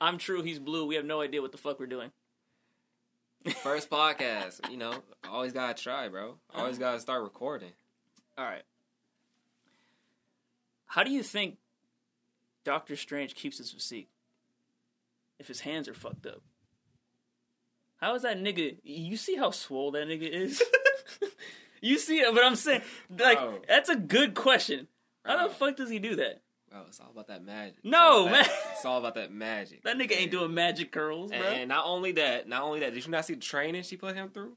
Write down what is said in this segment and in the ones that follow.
I'm true, he's blue. We have no idea what the fuck we're doing. First podcast, you know, always gotta try, bro. Always uh-huh. gotta start recording. All right. How do you think Doctor Strange keeps his physique? If his hands are fucked up. How is that nigga? You see how swole that nigga is? you see it, but I'm saying, like, Bro. that's a good question. How the fuck does he do that? Bro, it's all about that magic. No, about man. that- It's all about that magic. That nigga ain't doing magic curls, bro. And, not only that, not only that, did you not see the training she put him through?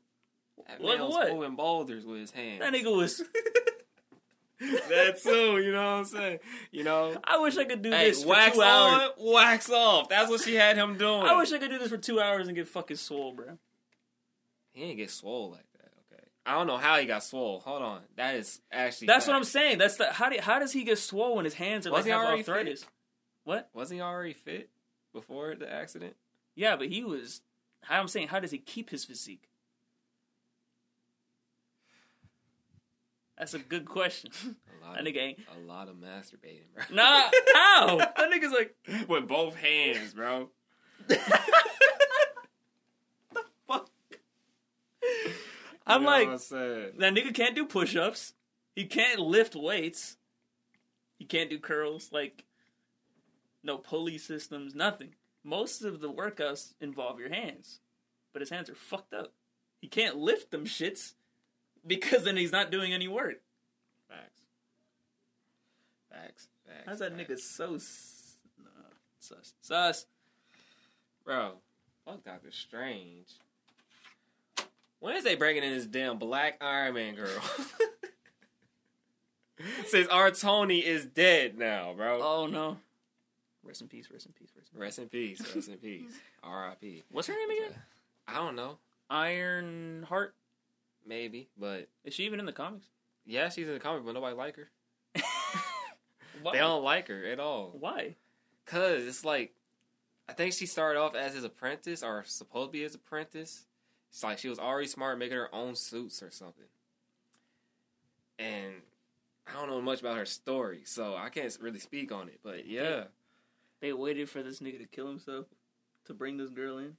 That Like man was what? moving boulders with his hands. that nigga was. that too, you know what I'm saying? You know, I wish I could do hey, this for wax two hours. on, wax off. That's what she had him doing. I wish I could do this for two hours and get fucking swole, bro. he didn't get swole like I don't know how he got swole. Hold on, that is actually That's what I'm saying. That's the how do how does he get swole when his hands are Was like have already arthritis? What? Wasn't he already fit before the accident? Yeah, but he was. How I'm saying, how does he keep his physique? That's a good question. A lot That of, nigga ain't. a lot of masturbating, bro. Nah, how? That nigga's like, with both hands, bro. fuck. I'm You know like, I'm that nigga can't do push-ups. He can't lift weights. He can't do curls. Like, no pulley systems. Nothing. Most of the workouts involve your hands, but his hands are fucked up. He can't lift them shits because then he's not doing any work. Facts. Facts. Facts. How's that facts. nigga so s- nah, sus? Sus. Bro, fuck Doctor Strange. When is they bringing in this damn black Iron Man girl? Since our Tony is dead now, bro. Oh no. Rest in peace. Rest in peace. Rest in peace. Rest in peace. Rest in peace. R.I.P. What's her name again? I don't know. Ironheart. Maybe, but Is she even in the comics? yeah, she's in the comics, but nobody like her. They don't like her at all. Why? Cause it's like, I think she started off as his apprentice or supposed to be his apprentice. It's like she was already smart, making her own suits or something. And I don't know much about her story, so I can't really speak on it. But yeah, They waited for this nigga to kill himself to bring this girl in.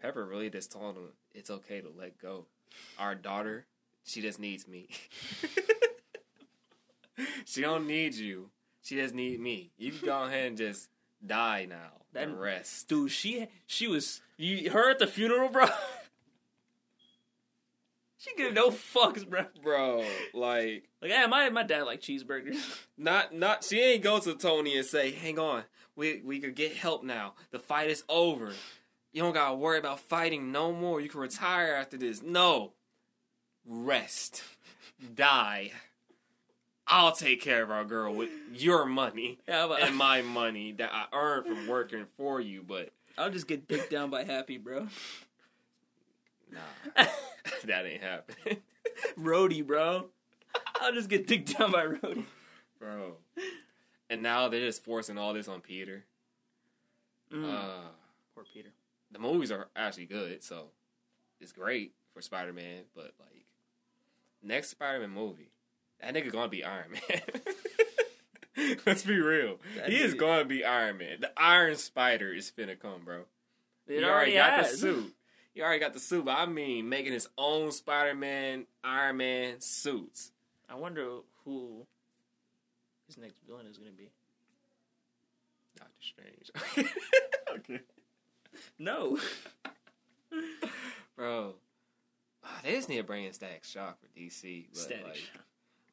Pepper really just told him it's okay to let go. Our daughter, she just needs me. she don't need you. She just need me. You can go ahead and just die now and That- rest. Dude, she she was you her at the funeral, bro. she give no fucks, bro. Bro, like Like, yeah, my my dad like cheeseburgers. not not she ain't go to Tony and say, "Hang on, we we could get help now. The fight is over. You don't gotta worry about fighting no more. You can retire after this." No, rest, die. I'll take care of our girl with your money yeah, but and my money that I earned from working for you. But I'll just get dicked down by Happy, bro. nah, that ain't happening, Rhodey, bro. I'll just get dicked down by Rhodey. bro. And now they're just forcing all this on Peter. Mm. Uh, Poor Peter. the movies are actually good, so it's great for Spider Man. But like, next Spider Man movie, that nigga gonna be Iron Man. Let's be real. That he is nigga- gonna be Iron Man. The Iron Spider is finna come, bro. It he already, got the suit. He already got the suit, but I mean, making his own Spider Man, Iron Man suits. I wonder who his next villain is gonna be. Doctor Strange. okay. No. Bro. Ah, they just need to bring in Static Shock for DC. But Static like, Shock.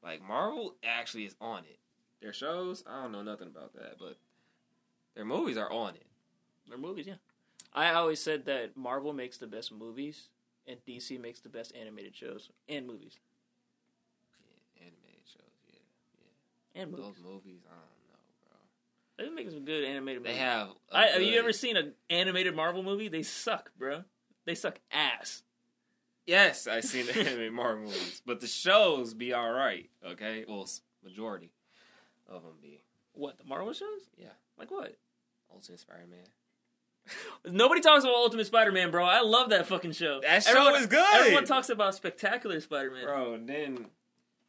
Like Marvel actually is on it. Their shows, I don't know nothing about that, but their movies are on it. Their movies, yeah. I always said that Marvel makes the best movies and DC makes the best animated shows and movies. Yeah, animated shows, yeah. And movies. Those movies, I don't know, bro. They make some good animated They movies. have. a I, have you ever seen an animated Marvel movie? They suck, bro. They suck ass. Yes, I've seen the animated Marvel movies, but the shows be all right. Okay, well, majority of them be. What the Marvel shows? Yeah. Like what? Ultimate Spider-Man. Nobody talks about Ultimate Spider-Man, bro. I love that fucking show. That show everyone, is good. Everyone talks about Spectacular Spider-Man. Bro, then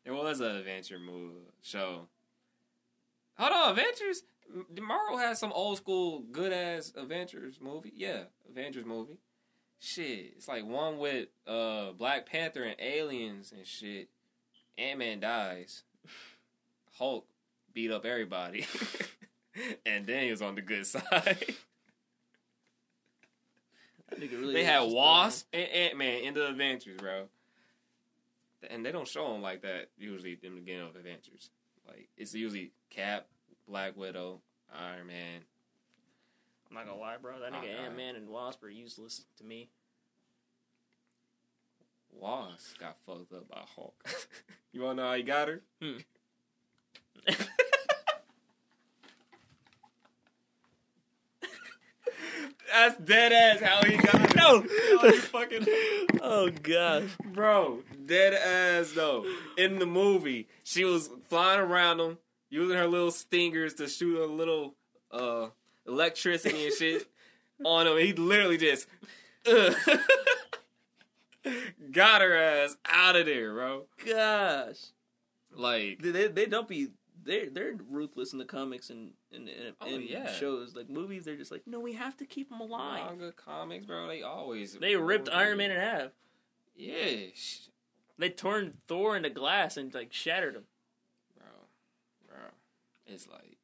there was an adventure movie show. Hold on, Adventures? Did Marvel has some old school good ass Avengers movie. Yeah, Avengers movie. Shit, it's like one with uh Black Panther and aliens and shit. Ant Man dies. Hulk beat up everybody, and then he on the good side. That nigga really they had just, Wasp and Ant Man in the Avengers, bro. And they don't show them like that usually in the beginning of Avengers. Like it's usually Cap, Black Widow, Iron Man. I'm not gonna lie, bro. That nigga Ant Man and Wasp are useless to me. Wasp got fucked up by Hulk. you wanna know how he got her? Hmm. That's dead ass how he got her. No. Was fucking oh gosh. bro, dead ass though. In the movie, she was flying around him, using her little stingers to shoot a little uh electricity and shit on him. He literally just got her ass out of there, bro. Gosh, Like, they they don't be they're they're ruthless in the comics and and, and, Oh, and yeah. shows like movies. They're just like, no, we have to keep them alive. manga comics, bro. They always They ripped Iron Man in half. Yeah, They turned Thor into glass and like shattered him. bro, bro. It's like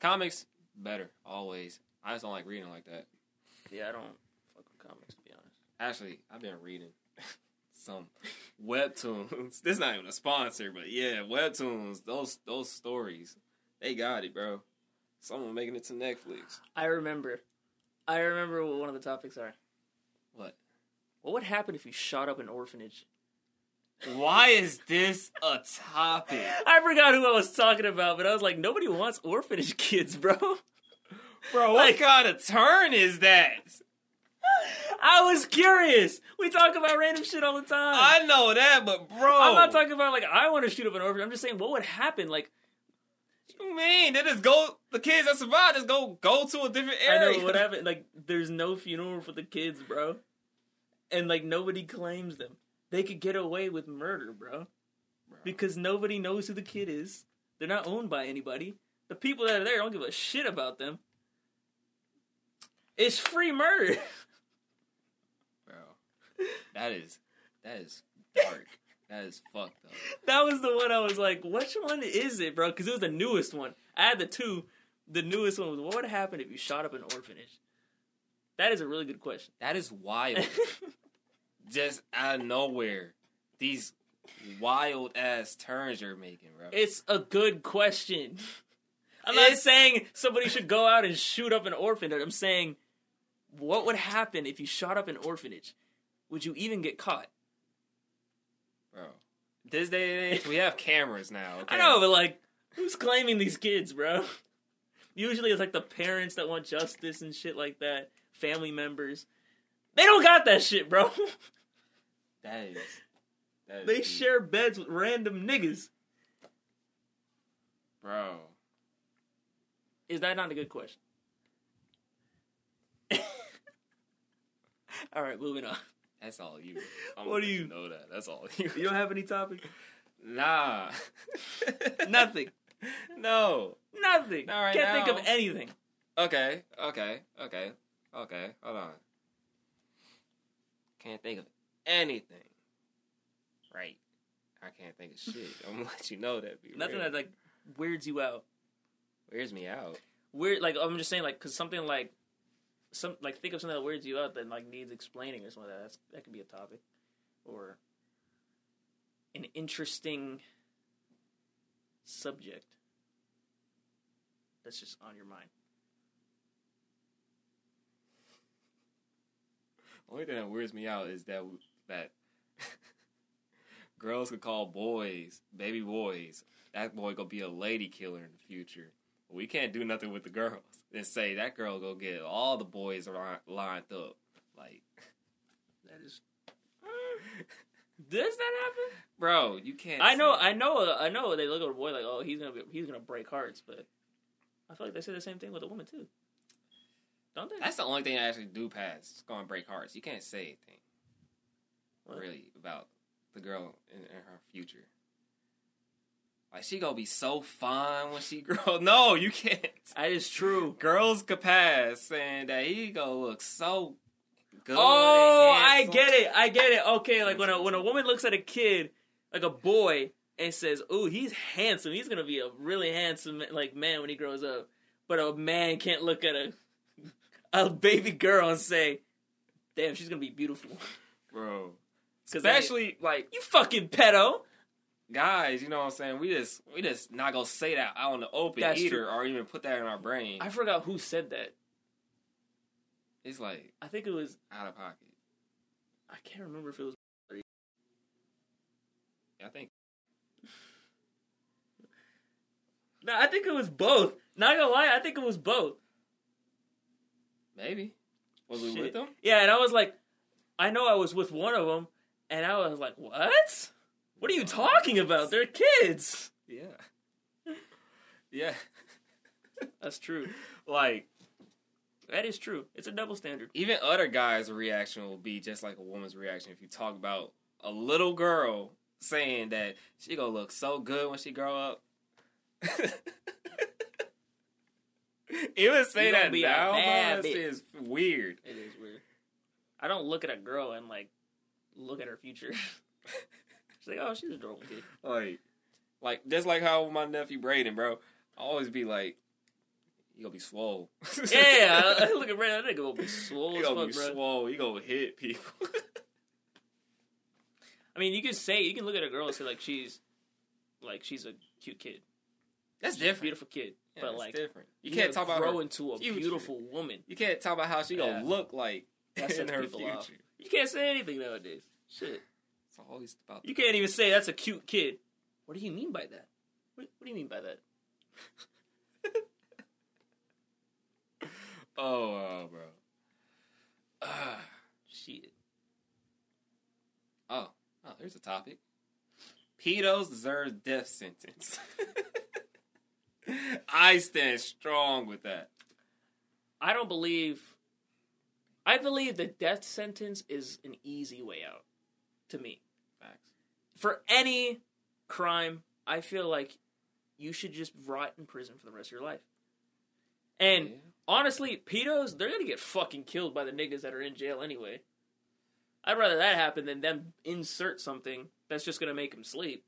comics better always. I just don't like reading like that. Yeah, I don't fuck with comics to be honest. Actually, I've been reading some webtoons. This is not even a sponsor, but yeah, webtoons. Those those stories, they got it, bro. Someone making it to Netflix. I remember, I remember what one of the topics are. What? What would happen if you shot up an orphanage? Why is this a topic? I forgot who I was talking about, but I was like, nobody wants orphanage kids, bro. Bro, what Like- kind of turn is that? I was curious. We talk about random shit all the time. I know that, but bro, I'm not talking about like I want to shoot up an orphanage. I'm just saying what would happen. Like What you mean? They just go. The kids that survive just go go to a different area? I know what happened. Like there's no funeral for the kids, bro, and like nobody claims them. They could get away with murder, bro, Bro. because nobody knows who the kid is. They're not owned by anybody. The people that are there don't give a shit about them. It's free murder. that is that is dark. that is fucked up. That was the one I was like, which one is it, bro? Because it was the newest one. I had the two. The newest one was, what would happen if you shot up an orphanage? That is a really good question. That is wild. just out of nowhere, these wild ass turns you're making, bro. it's a good question. I'm not saying somebody should go out and shoot up an orphanage. I'm saying, what would happen if you shot up an orphanage? Would you even get caught? bro, this day and age, we have cameras now. Okay? I know, but like, who's claiming these kids, bro? Usually it's like the parents that want justice and shit like that, family members. They don't got that shit, bro. that is. That is they deep. share beds with random niggas. bro. Is that not a good question? All right, moving on. That's all you. I'm What do you- know? That that's all you. You don't have any topic? Nah. Nothing. No. Nothing. Not right Can't think of anything. Okay. Okay. Okay. Okay. Hold on. Can't think of anything. Right. I can't think of shit. I'm gonna let you know that. Nothing real. that like weirds you out. Weirds me out. Weird, like I'm just saying, like because something like some like think of something that weirds you out that like needs explaining or something like that. That's, that could be a topic or an interesting subject that's just on your mind. The Only thing that weirds me out is that that girls could call boys baby boys. That boy gonna be a lady killer in the future. We can't do nothing with the girls and say that girl go get all the boys li- lined up. Like, That is. Does that happen? bro, you can't. I know, I know, I know. They look at a boy like, oh, he's gonna be, he's gonna break hearts, but I feel like they say the same thing with a woman too. Don't they? That's the only thing I actually do pass. It's gonna break hearts. You can't say anything What? really about the girl in, in her future. Like she gonna be so fine when she grow. No, you can't. That is true. Girls could pass saying that he gonna look so good. Oh, I get it. I get it. Okay, like when a when a woman looks at a kid, like a boy, and says, "Oh, he's handsome. He's gonna be a really handsome like man when he grows up." But a man can't look at a a baby girl and say, "Damn, she's gonna be beautiful." bro. Especially like You fucking pedo. Guys, you know what I'm saying? We just we just not gonna say that out in the open That's either, true. or even put that in our brain. I forgot who said that. It's like I think it was. out of pocket. I can't remember if it was. I think No, I think it was both. Not gonna lie, I think it was both. maybe was we with them? Yeah, and I was like, I know I was with one of them, and I was like, what? What are you talking about? They're kids. Yeah, yeah. That's true. like That is true. It's a double standard. even other guys' reaction will be just like a woman's reaction if you talk about a little girl saying that she gonna look so good when she grow up. even say that now, bro, is weird. It is weird. I don't look at a girl and like look at her future. She's like, oh, she's a normal kid. Like, like just like how my nephew Braden, bro. I always be like, "You gonna be swole." Yeah, I, I look at Brandon. That nigga gonna be swole You as gonna fuck, be bro. swole. You gonna hit people. I mean, you can say you can look at a girl and say like she's like she's a cute kid, That's She's a different. beautiful kid, Yeah, but like different. You, you can't talk about grow her. into a future. beautiful woman. You can't talk about how she gonna Yeah. look like That in her future. off. You can't say anything nowadays. Shit. It's always about. You can't even say that's a cute kid. What do you mean by that? What, what do you mean by that? Oh, uh, bro. Ah. Shit. oh, oh, there's a topic. Pedos deserve death sentence. I stand strong with that. I don't believe. I believe the death sentence is an easy way out. To me, Facts. for any crime, I feel like you should just rot in prison for the rest of your life. And Yeah. honestly, pedos, they're gonna get fucking killed by the niggas that are in jail anyway. I'd rather that happen than them insert something that's just gonna make them sleep.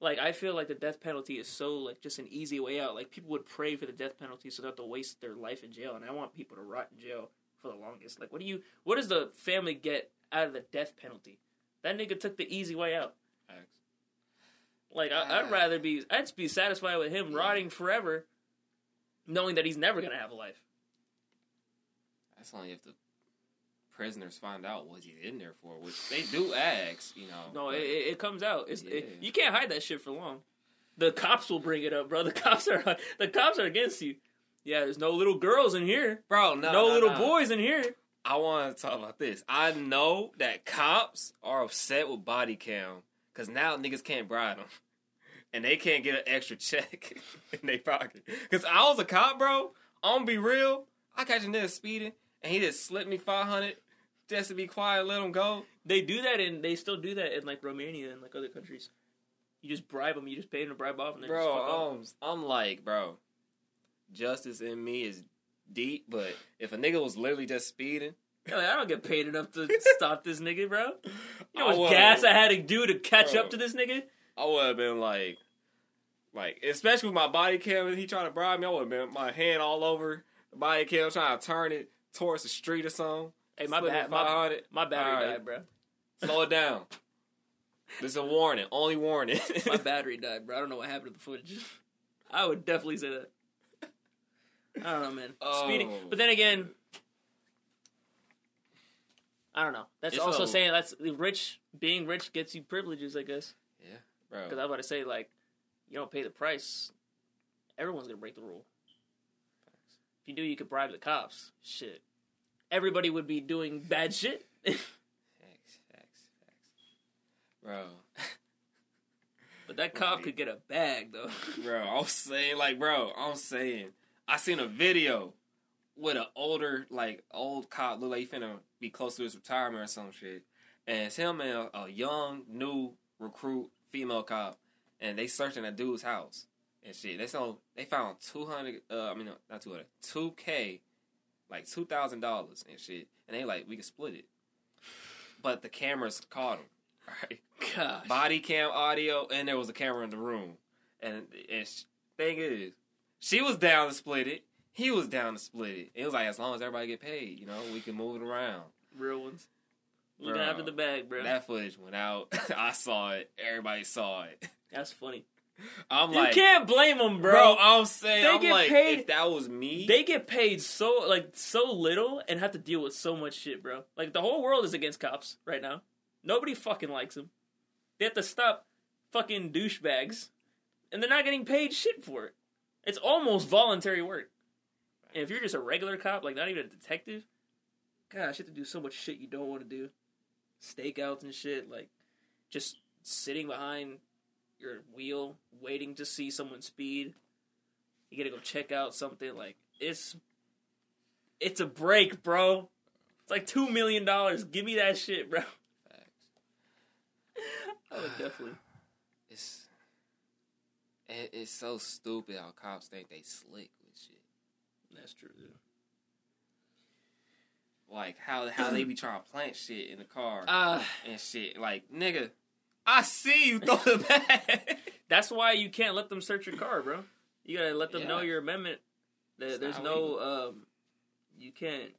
Like I feel like the death penalty is so like just an easy way out. Like people would pray for the death penalty so they don't have to waste their life in jail, and I want people to rot in jail for the longest. Like what do you what does the family get out of the death penalty? That nigga took the easy way out. Facts. Like I. I'd rather be I'd be satisfied with him rotting forever, knowing that he's never gonna have a life. That's only if the prisoners find out what he's in there for, which they do ask, you know. No, it, it comes out. It's, it- you can't hide that shit for long. The cops will bring it up, bro. The cops are the cops are against you. Yeah, there's no little girls in here. bro, No, no, no little no. boys in here. I want to talk about this. I know that cops are upset with body cam because now niggas can't bribe them. And they can't get an extra check in their pocket. Because I was a cop, bro. I'm going to be real. I catch a nigga speeding and he just slipped me 500 just to be quiet and let him go. They do that, and they still do that in like Romania and like other countries. You just bribe them. You just pay them to bribe off, and they just fuck off. Bro, I'm like, bro, justice in me is deep, but if a nigga was literally just speeding, Yo, I don't get paid enough to stop this nigga, bro. You know gas I had to do to catch Bro. up to this nigga? I would have been like, like, especially with my body cam, and he trying to bribe me, I would have been my hand all over the body cam, trying to turn it towards the street or something. Hey, my bad. My, 500. my battery Alright. died, bro. Slow it down. This is a warning. Only warning. My battery died, bro. I don't know what happened to the footage. I would definitely say that. I don't know, man. Oh. Speeding, but then again, I don't know. That's It's also a- saying that's rich. Being rich gets you privileges, I guess. Yeah, bro. Because I was about to say, like, you don't pay the price, everyone's gonna break the rule. If you do, you could bribe the cops. Shit, everybody would be doing bad shit. Facts, facts, facts. Bro. but that cop Right. could get a bag though. bro. I was saying, like, bro, I'm saying, I seen a video with an older, like, old cop, look like he finna be close to his retirement or some shit, and it's him and a, a young, new recruit female cop, and they searching a dude's house and shit. They saw they found two hundred. Uh, I mean, no, not two hundred. Two k, like two thousand dollars and shit. And they like we can split it, but the cameras caught him. Right, Gosh. body cam audio, and there was a camera in the room. And and sh- thing is, she was down to split it. He was down to split it. It was like as long as everybody get paid, you know, we can move it around. Real ones. Looking Bro. after the bag, bro. That footage went out. I saw it. Everybody saw it. That's funny. I'm you like, can't blame them, bro. bro. I'm saying, They I'm get like, paid- if that was me, They get paid so like so little and have to deal with so much shit, bro. Like the whole world is against cops right now. Nobody fucking likes them. They have to stop fucking douchebags, and they're not getting paid shit for it. It's almost voluntary work. And if you're just a regular cop, like not even a detective, gosh, you have to do so much shit you don't want to do. Stakeouts and shit, like just sitting behind your wheel, waiting to see someone speed. You gotta go check out something like it's it's a break, bro. It's like two million dollars. Give me that shit, bro. I would definitely. It's it, it's so stupid how cops think they slick with shit. That's true. Dude. Like how how they be trying to plant shit in the car Uh, and shit. Like nigga, I see you throw the bag. that's why you can't let them search your car, bro. You gotta let them know your amendment. That there's no um, you can't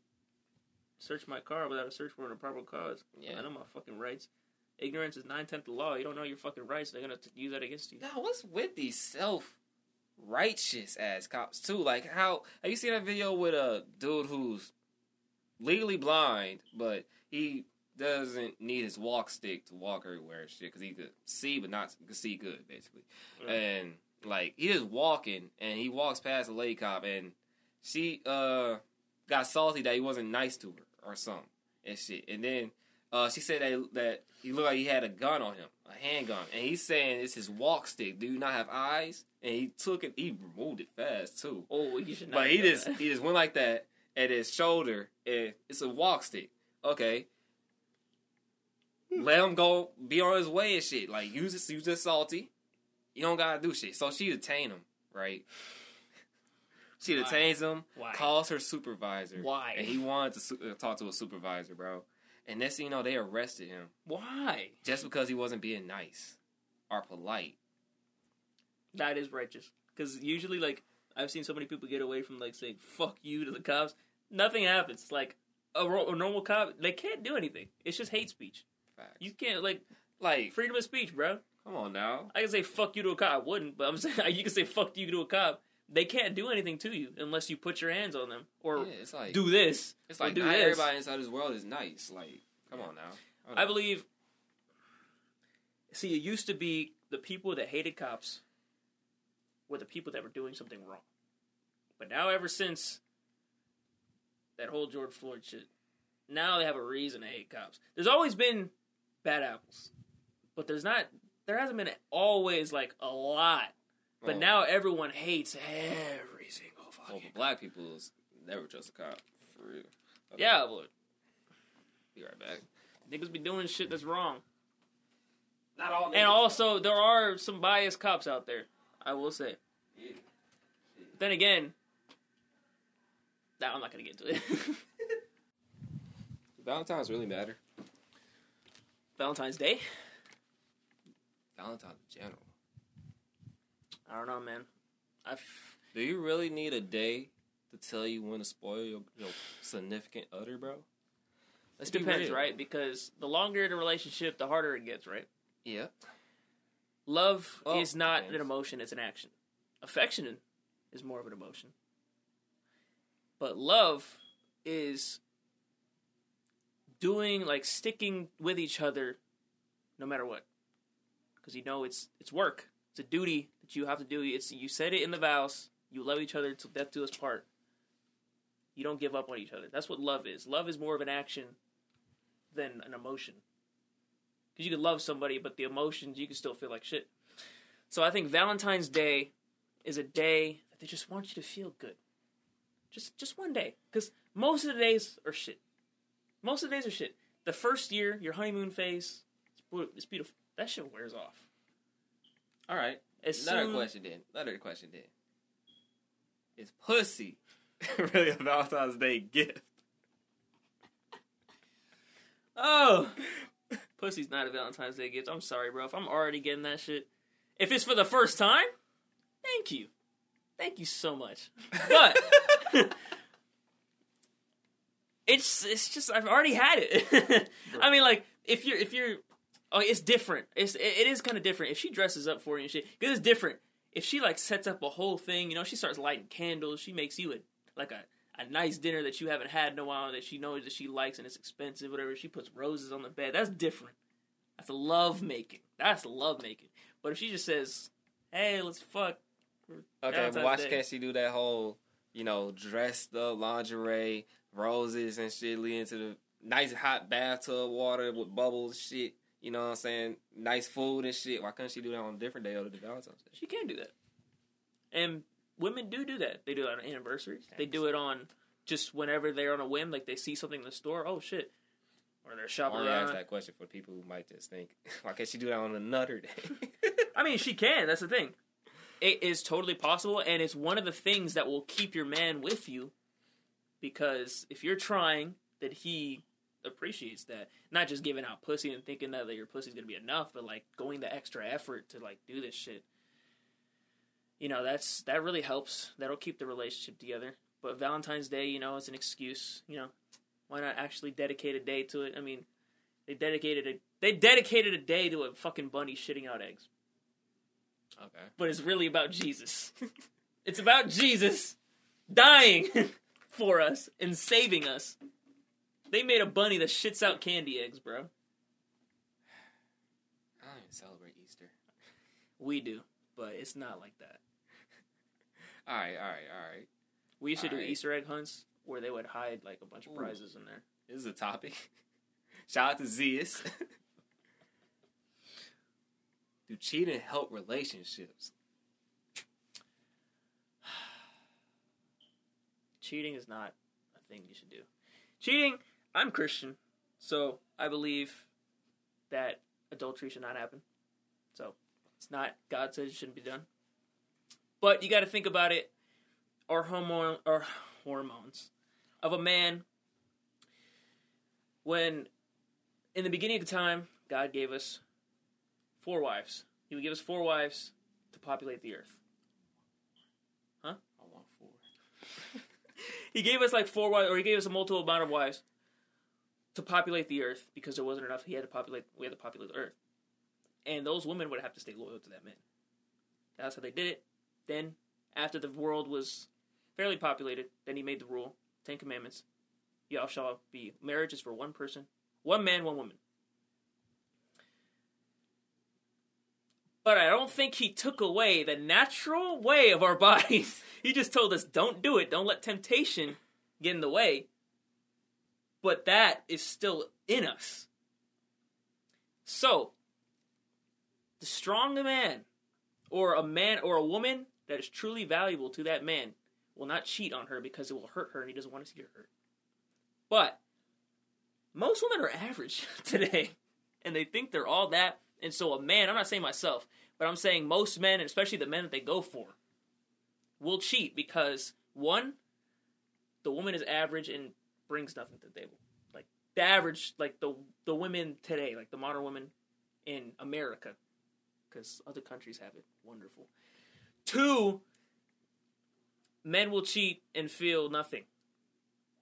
search my car without a search warrant or probable cause. Yeah. I know my fucking rights. Ignorance is nine tenths of the law. You don't know your fucking rights. They're gonna t- use that against you. Now, what's with these self righteous ass cops too? Like, how have you seen that video with a dude who's legally blind, but he doesn't need his walk stick to walk everywhere and shit because he could see, but not could see good, basically. Yeah. And like, he is walking, and he walks past a lady cop, and she uh got salty that he wasn't nice to her or something and shit, and then. Uh, she said that that he looked like he had a gun on him, a handgun, and he's saying it's his walk stick. Do you not have eyes? And he took it, he removed it fast too. Oh, you should not. But he just that. he just went like that at his shoulder, and it's a walk stick. Okay, let him go, be on his way and shit. Like use this, use this salty. You don't gotta do shit. So she detained him, right? She Why? detains him, Why? calls her supervisor. Why? And he wanted to su- uh, talk to a supervisor, bro. And next thing you know, they arrested him Why? just because he wasn't being nice or polite. That is righteous. Because usually, like, I've seen so many people get away from, like, saying, fuck you to the cops. Nothing happens. Like, a, ro- a normal cop, they can't do anything. It's just hate speech. Facts. You can't, like, like, freedom of speech, bro. come on now. I can say fuck you to a cop. I wouldn't, but I'm saying you can say fuck you to a cop. They can't do anything to you unless you put your hands on them or Yeah, it's like do this. it's like do not this. everybody inside this world is nice. Like, come on now. I believe. See, it used to be the people that hated cops were the people that were doing something wrong. But now, ever since that whole George Floyd shit, now they have a reason to hate cops. There's always been bad apples, but there's not. There hasn't been always like a lot. But Well, now everyone hates every single well, fucking. for black people is never trust a cop for real. Okay, Yeah, but be right back. niggas be doing shit that's wrong. Not all. And also, there are some biased cops out there. I will say. Yeah. Then again, nah, I'm not gonna get to it. Valentine's really matter. Valentine's Day. Valentine's in general. I don't know, man. I Do you really need a day to tell you when to spoil your, your significant other, bro? Let's it depends, real. right? Because the longer the relationship, the harder it gets, right? Yeah. Love Well, is not an emotion; it's an action. Affection is more of an emotion, but love is doing like sticking with each other, no matter what, because you know it's it's work. It's a duty that you have to do. It's you said it in the vows. You love each other till death do us part. You don't give up on each other. That's what love is. Love is more of an action than an emotion. Because you can love somebody, but the emotions you can still feel like shit. So I think Valentine's Day is a day that they just want you to feel good. Just just one day, because most of the days are shit. Most of the days are shit. The first year, your honeymoon phase, it's, it's beautiful. That shit wears off. All right. As Another soon- question then. Another question then. Is pussy really a Valentine's Day gift? Oh, pussy's not a Valentine's Day gift. I'm sorry, bro. If I'm already getting that shit, if it's for the first time, thank you, thank you so much. But it's it's just I've already had it. I mean, like if you're if you're oh, it's different. It's it, it is kind of different if she dresses up for you and shit. Because it's different if she like sets up a whole thing. You know, she starts lighting candles. She makes you a like a a nice dinner that you haven't had in a while that she knows that she likes and it's expensive, whatever. She puts roses on the bed. That's different. That's love making. That's love making. But if she just says, "Hey, let's fuck," Okay, but Valentine's why Day. can't she do that whole, you know, dressed up lingerie, roses and shit, leading to the nice hot bathtub water with bubbles, shit. You know what I'm saying? Nice food and shit. Why couldn't she do that on a different day other than Valentine's Day? She can do that. And women do do that. They do it on anniversaries. They do it on just whenever they're on a whim, like they see something in the store. Oh shit! Or they're I shopping only ask that question for people who might just think, why can't she do that on another day? I mean, she can. That's the thing. It is totally possible, and it's one of the things that will keep your man with you. Because if you're trying, that he appreciates that. Not just giving out pussy and thinking that, that your pussy's gonna be enough, but like going the extra effort to like do this shit. You know, that's that really helps. That'll keep the relationship together. But Valentine's Day, you know, is an excuse. You know, why not actually dedicate a day to it? I mean, they dedicated a they dedicated a day to a fucking bunny shitting out eggs okay. but it's really about Jesus. it's about Jesus dying for us and saving us. They made a bunny that shits out candy eggs, bro. I don't even celebrate Easter. We do, but it's not like that. All right, all right, all right. We used to do Alright. Easter egg hunts where they would hide like a bunch of Ooh. prizes in there. This is a topic. Shout out to Zeus. Do cheating help relationships? Cheating is not a thing you should do. Cheating, I'm Christian, so I believe that adultery should not happen. So it's not God says it shouldn't be done. But you got to think about it. Our hormone, our hormones of a man. When in the beginning of the time, God gave us four wives. He would give us four wives to populate the earth. Huh? I want four. He gave us like four wives, or he gave us a multiple amount of wives to populate the earth because there wasn't enough. He had to populate. We had to populate the earth, and those women would have to stay loyal to that man. That's how they did it. Then, after the world was fairly populated, then he made the rule: Ten Commandments. Y'all shall be marriage is for one person, one man, one woman. But I don't think he took away the natural way of our bodies. he just told us, don't do it. Don't let temptation get in the way. But that is still in us. So, the strong man, or a man or a woman that is truly valuable to that man, will not cheat on her because it will hurt her and he doesn't want to see her hurt. But most women are average today, and they think they're all that. And so, a man, I'm not saying myself, but I'm saying most men, and especially the men that they go for, will cheat because one, the woman is average and brings nothing to the table. Like the average, like the the women today, like the modern women in America, because other countries have it wonderful. Two, men will cheat and feel nothing,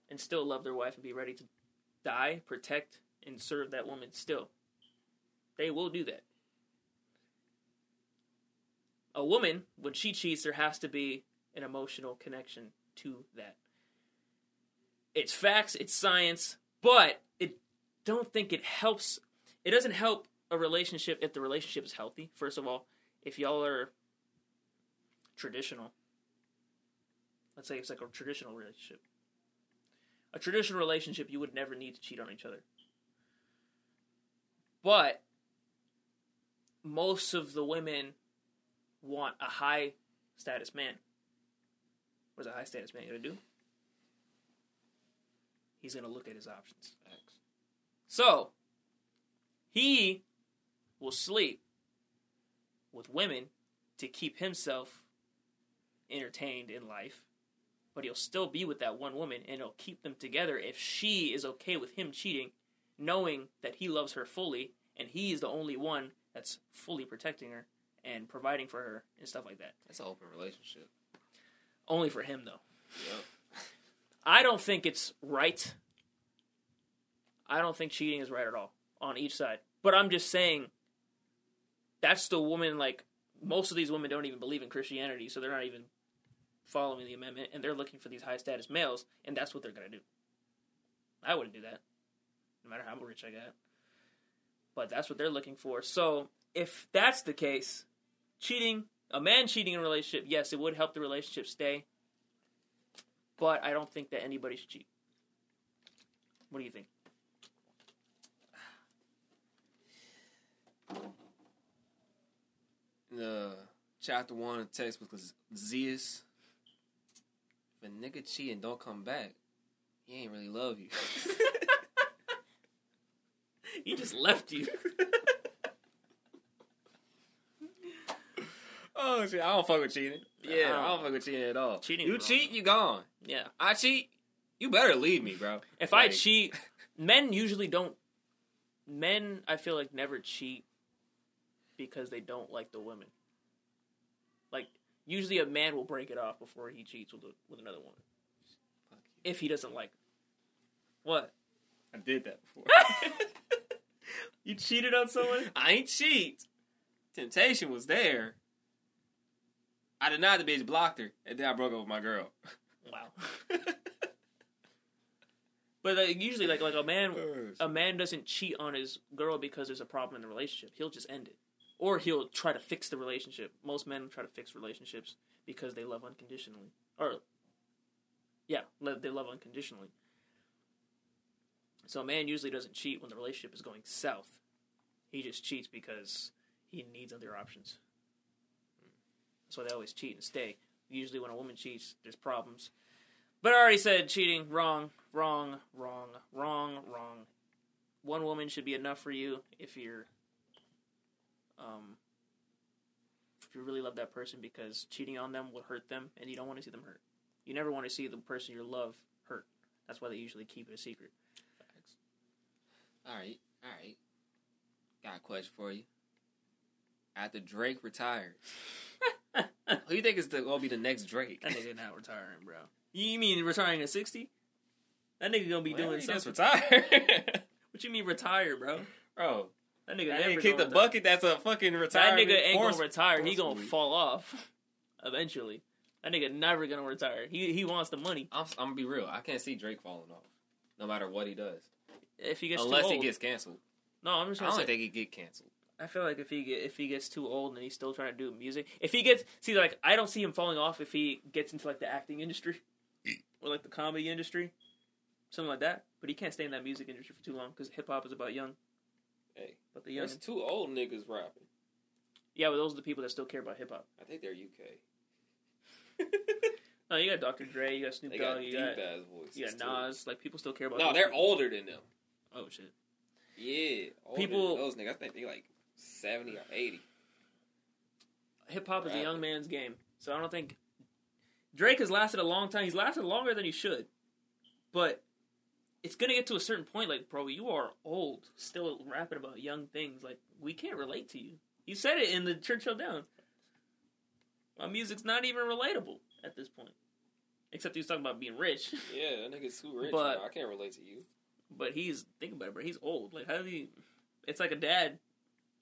and still love their wife and be ready to die, protect, and serve that woman. Still, they will do that a woman, when she cheats, there has to be an emotional connection to that. It's facts, it's science, but it don't think it helps. It doesn't help a relationship if the relationship is healthy. First of all, if y'all are traditional, let's say it's like a traditional relationship. A traditional relationship, you would never need to cheat on each other. But most of the women want a high status man. What is a high status man gonna do? He's gonna look at his options. So he will sleep with women to keep himself entertained in life, but he'll still be with that one woman and he'll keep them together if she is okay with him cheating, knowing that he loves her fully and he's the only one that's fully protecting her and providing for her and stuff like that. That's an open relationship. Only for him though. Yep. I don't think it's right. I don't think cheating is right at all on each side. But I'm just saying that's the woman like most of these women don't even believe in Christianity, so they're not even following the amendment and they're looking for these high status males and that's what they're going to do. I wouldn't do that. No matter how rich I got. But that's what they're looking for. So, if that's the case, cheating, a man cheating in a relationship, yes, it would help the relationship stay but I don't think that anybody should cheat. What do you think? The chapter one of the text was Zeus. If a nigga cheat and don't come back, he ain't really love you. He just left you. oh shit, I don't fuck with cheating. Yeah, I don't fuck with cheating at all. Cheating you is cheat, you gone. Yeah. I cheat, you better leave me, bro. If I Like, cheat, men usually don't. Men, I feel like, never cheat because they don't like the women. Like, usually a man will break it off before he cheats with, a, with another woman. fuck you. If he doesn't like her. What? I did that before. You cheated on someone? I ain't cheat. Temptation was there. I denied the bitch, blocked her, and then I broke up with my girl. Wow. But like, usually, like like a man, oh, a man doesn't cheat on his girl because there's a problem in the relationship. He'll just end it, or he'll try to fix the relationship. Most men try to fix relationships because they love unconditionally, or yeah, they love unconditionally. So a man usually doesn't cheat when the relationship is going south. He just cheats because he needs other options. That's why they always cheat and stay. Usually, when a woman cheats, there's problems. But I already said cheating, wrong, wrong, wrong, wrong, wrong. One woman should be enough for you if you're, um, if you really love that person because cheating on them will hurt them and you don't want to see them hurt. You never want to see the person you love hurt. That's why they usually keep it a secret. All right, all right. Got a question for you. After Drake retires, who do you think is the, gonna be the next Drake? That nigga not retiring, bro. You mean retiring at sixty? That nigga gonna be Well, doing he just something. retired, What you mean retire, bro? bro. That nigga That never nigga kick the retire. bucket. That's a fucking That nigga ain't force- gonna retire. He gonna forcefully. fall off eventually. That nigga never gonna retire. He he wants the money. I'm, I'm gonna be real. I can't see Drake falling off, no matter what he does, If he gets unless too he gets canceled. no, I'm just I gonna don't say. think he get canceled. I feel like if he get if he gets too old and he's still trying to do music, if he gets see like I don't see him falling off if he gets into like the acting industry or like the comedy industry, something like that. But he can't stay in that music industry for too long because hip hop is about young. Hey, But the young, there's two old niggas rapping. yeah, but those are the people that still care about hip hop. I think they're UK. No, you got Dr. Dre, you got Snoop Dogg, got you deep got ass voices. you got too. Nas. Like people still care about. No, they're people. older than them. Oh shit. Yeah, older People- than those niggas. I think they like seventy or eighty. hip hop is a young man's game. So I don't think Drake has lasted a long time. He's lasted longer than he should. But it's gonna get to a certain point, like, bro, you are old, still rapping about young things. Like, we can't relate to you. You said it in the Churchill Down. My music's not even relatable at this point. Except he was talking about being rich. Yeah, that nigga's too rich. But- bro. I can't relate to you. but he's think about it, bro. He's old. Like how do you it's like a dad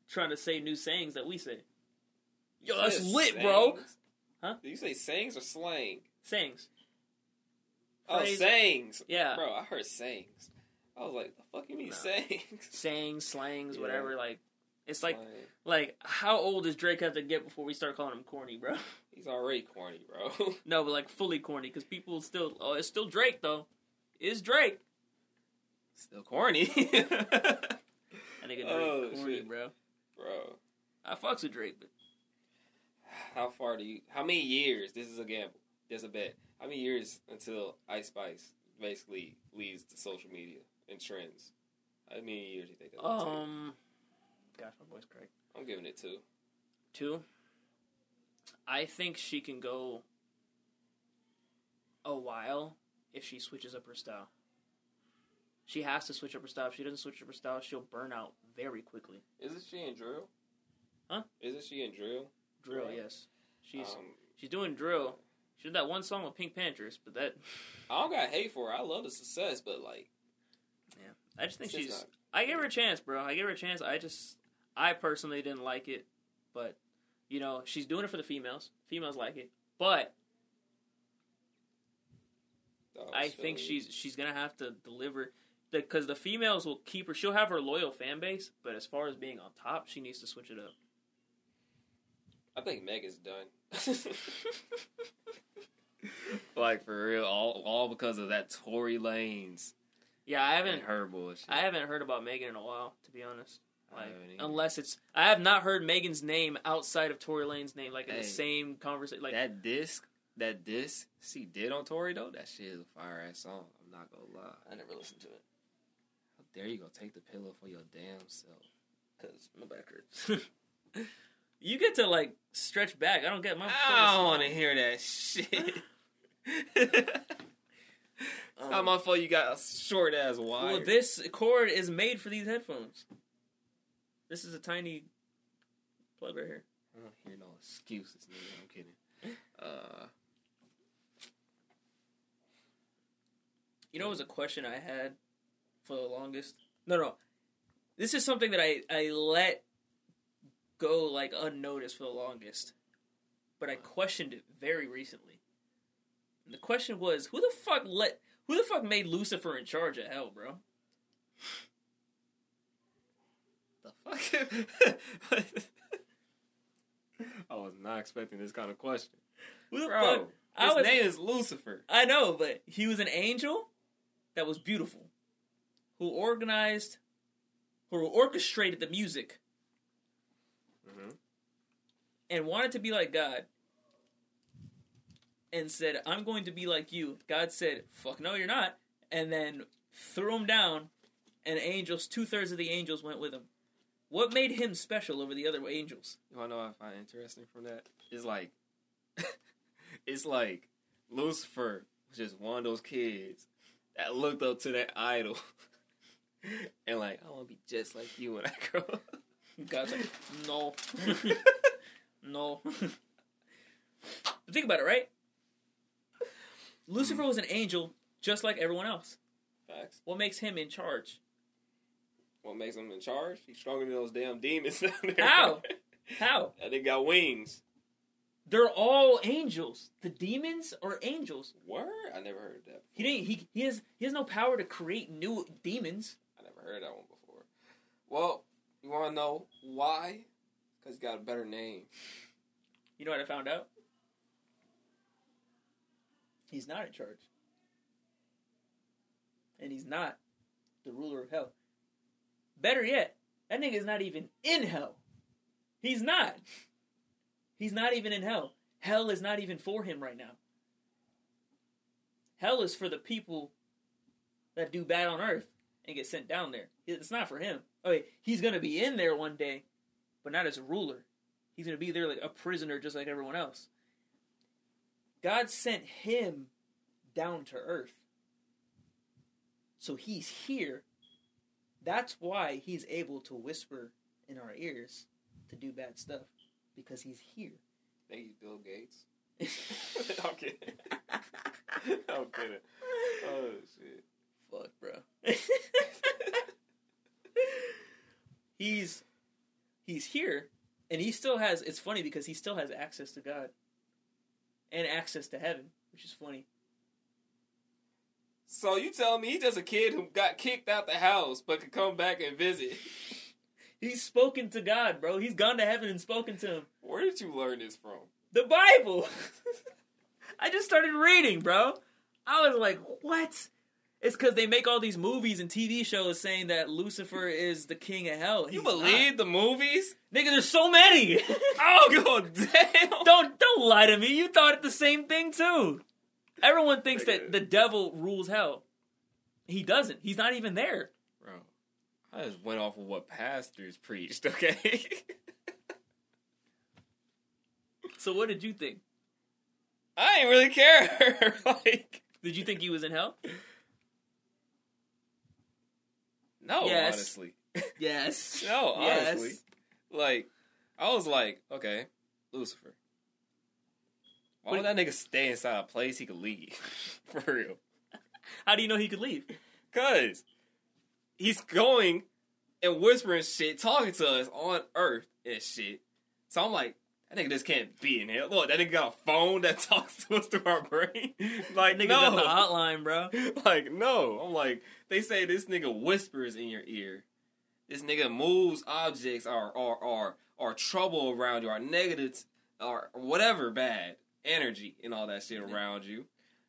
trying to say new sayings that we say. Yo, that's You said lit, bro. Huh? Did you say sayings or slang? Sayings. Oh, Phrase- sayings. Yeah. Bro, I heard sayings. I was like, the fuck you mean Nah. sayings? sayings, slangs, Yeah. whatever. Like, it's like, Slang. like, how old does Drake have to get before we start calling him corny, bro? He's already corny, bro. no, but like fully corny because people still, oh, it's still Drake though. It's Drake. Still corny. I think Drake Oh, corny, shit. bro. Bro, I fucks with Drake, but how far do you, how many years, this is a gamble, there's a bet, how many years until Ice Spice basically leads to social media and trends? How many years do you think take? um, gosh, my voice cracked. I'm giving it two. Two. I think she can go a while if she switches up her style. She has to switch up her style. If she doesn't switch up her style, she'll burn out very quickly. Isn't she in drill? Huh? Isn't she in drill? Drill, Right. yes. She's Um, she's doing drill. She did that one song with PinkPantheress, but that I don't got hate for her. I love the success, but like, yeah, I just think she's. not- I gave her a chance, bro. I gave her a chance. I just, I personally didn't like it, but you know, she's doing it for the females. Females like it, but I think she's she's gonna have to deliver because the females will keep her. She'll have her loyal fan base, but as far as being on top, she needs to switch it up. I think Megan's done. like for real, all all because of that Tory Lanez. Yeah, I haven't. her bullshit. I haven't heard about Megan in a while, to be honest. Like, unless it's, I have not heard Megan's name outside of Tory Lanez's name, like in Hey. the same conversation. Like, that disc, that disc she did on Tory though, that shit is a fire ass song. I'm not gonna lie. I never listened to it Dare you go take the pillow for your damn self? because my back hurts. you get to like stretch back. I don't get my. I don't want to hear that shit. Um, How my fault you got a short ass wire. Well, this cord is made for these headphones. This is a tiny plug right here. I don't hear no excuses, nigga. I'm kidding. Uh, You know, it was a question I had for the longest. No, no. This is something that I, I let go like unnoticed for the longest. But I questioned it very recently. And the question was, who the fuck let who the fuck made Lucifer in charge of hell, bro? the fuck? I was not expecting this kind of question, Who the bro. fuck? His was name is Lucifer. I know, but he was an angel that was beautiful, who organized, who orchestrated the music, Mm-hmm. and wanted to be like God, and said, "I'm going to be like you." God said, "Fuck no, you're not," and then threw him down, and angels, two thirds of the angels went with him. What made him special over the other angels? You wanna know what I find interesting from that? It's like, it's like Lucifer was just one of those kids that looked up to that idol, and like, I want to be just like you when I grow up. God's like, no, no. But think about it, right? Lucifer was an angel just like everyone else. Facts. What makes him in charge? What makes him in charge? He's stronger than those damn demons down there. How? How? And they got wings. They're all angels. The demons are angels. Word? I never heard that. He didn't. He he has he has no power to create new demons. Heard that one before. Well, you want to know why? Because he got a better name. You know what I found out? He's not in charge, and he's not the ruler of hell. Better yet, that nigga's not even in hell. He's not. He's not even in hell. Hell is not even for him right now. Hell is for the people that do bad on earth and get sent down there. It's not for him. Okay, he's gonna be in there one day, but not as a ruler. He's gonna be there like a prisoner, just like everyone else. God sent him down to earth. So he's here. That's why he's able to whisper in our ears to do bad stuff. Because he's here. Think he's Bill Gates? I'm kidding. I'm kidding. Oh, shit. Fuck, bro. he's he's here, and he still has. It's funny because he still has access to God and access to heaven, which is funny. So you tell me he's just a kid who got kicked out the house but could come back and visit? He's spoken to God, bro. He's gone to heaven and spoken to him. Where did you learn this from? The Bible. I just started reading, bro. I was like, what? It's because they make all these movies and TV shows saying that Lucifer is the king of hell. You He's believe the movies? nigga? There's so many. Oh, god damn! don't don't lie to me. You thought it the same thing too. Everyone thinks that the devil rules hell. He doesn't. He's not even there. Bro, I just went off of what pastors preached, okay? So what did you think? I ain't really care. like, Did you think he was in hell? No, Yes. honestly. Yes. No, Yes. honestly. Like, I was like, okay, Lucifer. Why would that nigga stay inside a place he could leave? For real. How do you know he could leave? Cause he's going and whispering shit, talking to us on Earth and shit. So I'm like, that nigga just can't be in here. Look, that nigga got a phone that talks to us through our brain. like, no. got the hotline, bro. like, no. I'm like, they say this nigga whispers in your ear. This nigga moves objects or or or or trouble around you, or negatives, or whatever bad energy and all that shit around you.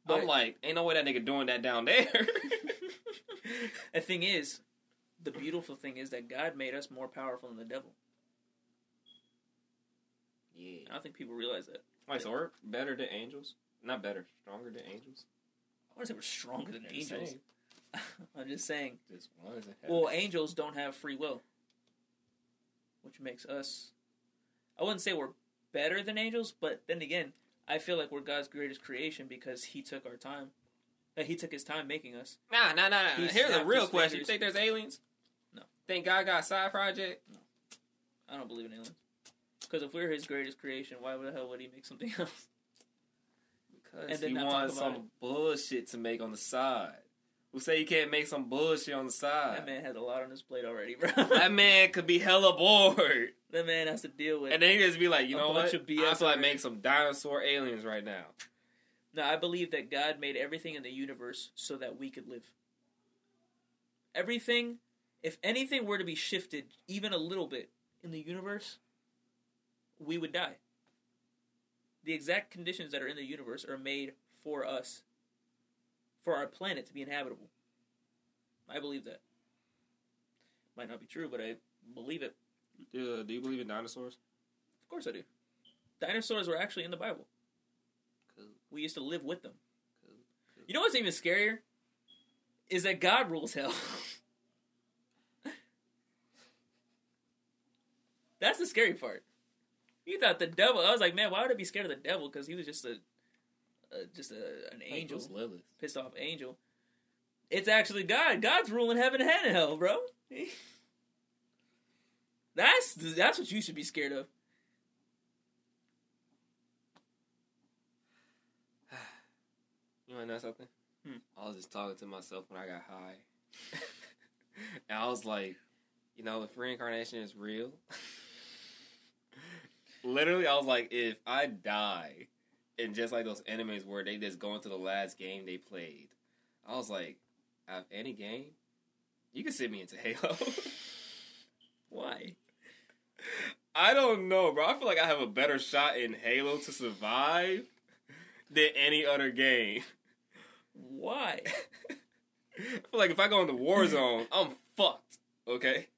But- I'm like, ain't no way that nigga doing that down there. the thing is, the beautiful thing is that God made us more powerful than the devil. Yeah. I don't think people realize that. Wait, so we're better than angels? Not better, stronger than angels? I want to say we're stronger than Just angels. saying. I'm just saying. Just one is in heaven. Well, angels don't have free will, which makes us. I wouldn't say we're better than angels, but then again, I feel like we're God's greatest creation because He took our time. That He took His time making us. Nah, nah, nah. nah. He Here's a real his question. You think there's aliens? No. Think God got a side project? No. I don't believe in aliens. Because if we're His greatest creation, why the hell would He make something else? Because And then he wants some bullshit to make on the side. Who say you can't make some bullshit on the side? That man has a lot on his plate already, bro. That man could be hella bored. that man has to deal with. And then he just be like, you know what? of BS I feel like make some dinosaur aliens right now. No, I believe that God made everything in the universe so that we could live. Everything, if anything were to be shifted even a little bit in the universe, we would die. The exact conditions that are in the universe are made for us, for our planet to be inhabitable. I believe that. Might not be true, but I believe it. Do, uh, do you believe in dinosaurs? Of course I do. Dinosaurs were actually in the Bible. Cool. We used to live with them. Cool, cool. You know what's even scarier? Is that God rules hell. That's the scary part. You thought the devil. I was like, man, why would I be scared of the devil? Because he was just a, a just a, an angel, Lilith. pissed off angel. It's actually God. God's ruling heaven and hell, bro. That's that's what you should be scared of. You want to know something? Hmm. I was just talking to myself when I got high. and I was like, you know, if reincarnation is real, literally, I was like, if I die, and just like those enemies where they just go into the last game they played, I was like, out of any game, you can send me into Halo. Why? I don't know, bro. I feel like I have a better shot in Halo to survive than any other game. Why? I feel like if I go into Warzone, I'm fucked. Okay.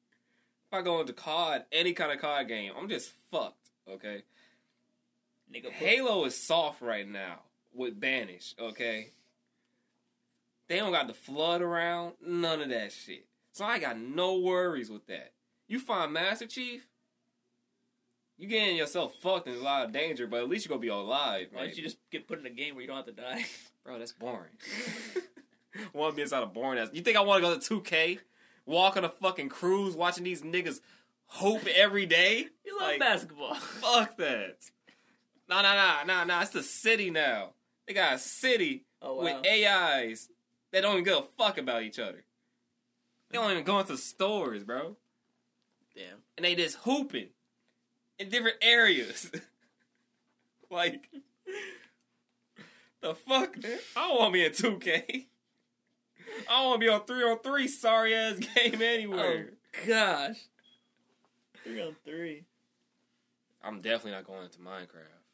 If I go into COD, any kind of COD game, I'm just fucked. Okay. Nigga, Halo is soft right now with Banish. Okay. They don't got the flood around, none of that shit. So I got no worries with that. You find Master Chief, you getting yourself fucked in a lot of danger, but at least you're gonna be alive, Why don't you just get put in a game where you don't have to die? Bro, that's boring. want to be inside a boring ass. You think I want to go to 2K, walk on a fucking cruise, watching these niggas hoop every day? You love Like, basketball. Fuck that. Nah, nah, nah, nah, nah. It's the city now. They got a city Oh wow. with AIs that don't even give a fuck about each other. They don't even go into stores, bro. Damn. And they just hooping in different areas. like, the fuck, man? I don't want me be in 2K. I don't want to be on 3 on 3 sorry ass game anywhere. Oh gosh. Three on three. I'm definitely not going into Minecraft.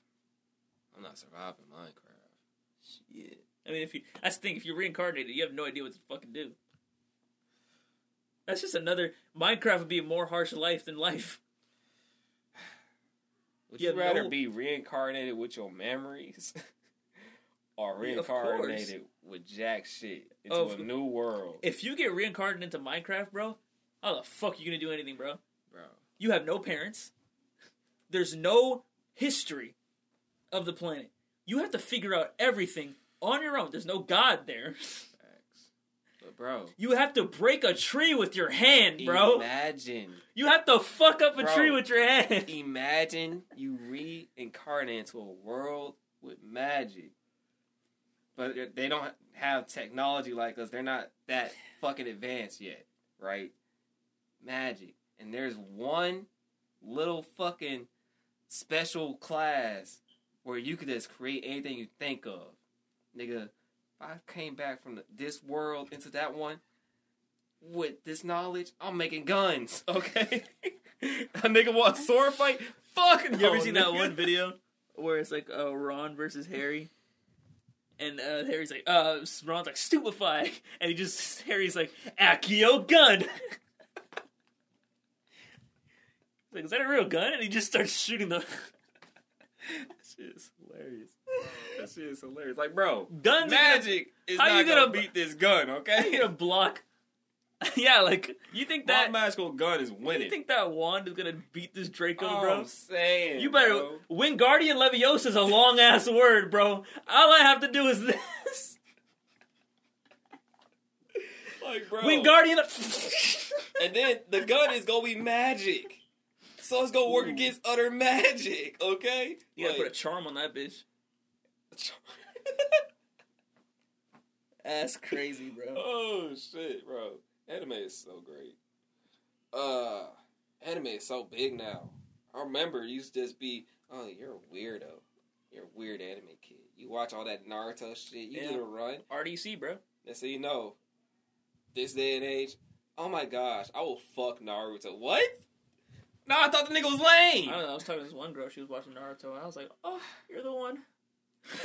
I'm not surviving Minecraft. Shit. I mean, if you that's the thing. If you're reincarnated, you have no idea what to fucking do. That's just another Minecraft would be a more harsh life than life. Would You you, rather no- be reincarnated with your memories or Yeah, of course. reincarnated with jack shit into Of- a new world? If you get reincarnated into Minecraft, bro, how the fuck you gonna do anything, bro? You have no parents. There's no history. of the planet. You have to figure out everything on your own. There's no God there. But bro, You have to break a tree with your hand, bro. imagine, You have to fuck up a Bro. tree with your hand. imagine you reincarnate into a world with magic. But they don't have technology like us. They're not that fucking advanced yet, right? Magic. And there's one little fucking special class where you could just create anything you think of. Nigga, if I came back from the, this world into that one with this knowledge, I'm making guns, okay? a nigga want a sword fight? Fuck no, You ever seen that one video where it's like uh, Ron versus Harry? And uh, Harry's like, uh, Ron's like, stupefy. And he just, Harry's like, Accio gun. Like, is that a real gun? And he just starts shooting the That shit is hilarious. That shit is hilarious. Like, bro, guns. magic is how not you gonna, gonna- beat this gun, Okay, you gonna block? yeah, like, you think That that, magical gun is winning? you think that wand is gonna beat this Draco, oh, bro? I'm saying, You better bro. Wingardium Leviosa is a long ass word, bro. All I have to do is this. like, bro. Wingardium. and then the gun is gonna be magic. So it's gonna work Ooh. against utter magic, okay? you gotta Like- put a charm on that bitch. That's crazy, bro. oh shit, bro. Anime is so great. Uh anime is so big now. I remember used to just be, oh, you're a weirdo. You're a weird anime kid. You watch all that Naruto shit, you Yeah. need to run. RDC, bro. And so you know, this day and age, oh my gosh, I will fuck Naruto. What? No, I thought the nigga was I lame. don't know. I was talking to this one girl. She was watching Naruto, and I was like, "Oh, you're the one."